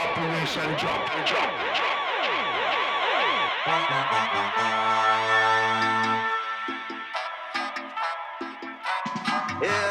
Operation drop, drop, drop. Yeah,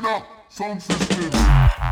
なサウンドシステム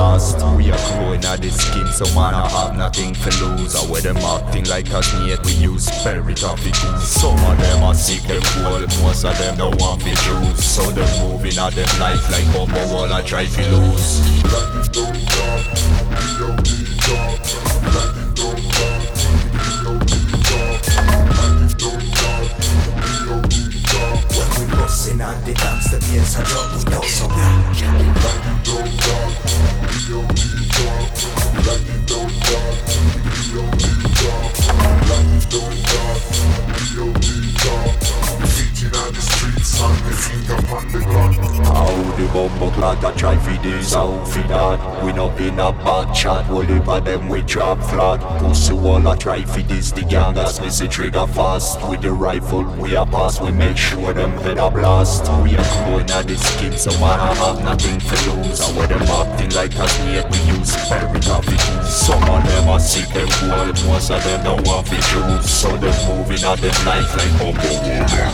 blast We are growing at the skin so man I have nothing to lose. I wear them acting like a snake, we use of the goose Some of them are sick them cool, most of them don't want fi choose. So them moving at them life like bumbo wall I try to lose. Black we bustin' on the dance, the bass a drum, we know so Black it down dark, B.O.D. dark. Black it down dark, B.O.D. dark. Black it down dark, B.O.D. dark. Sitting on the streets and me finger on the Glock. How the bumbo clad a try fi this, how fi that We not in a back chat, if a them we drop flat Pussy wall a try fi this, the gangas me see trigger fast With the rifle we a pass, we make sure them head a blast We are growing at the skin, so I have nothing to lose I wear them acting like a snake, we use of the goose Some of them are sick, them cool, most of them don't want fi choose So them moving at them life like bumbo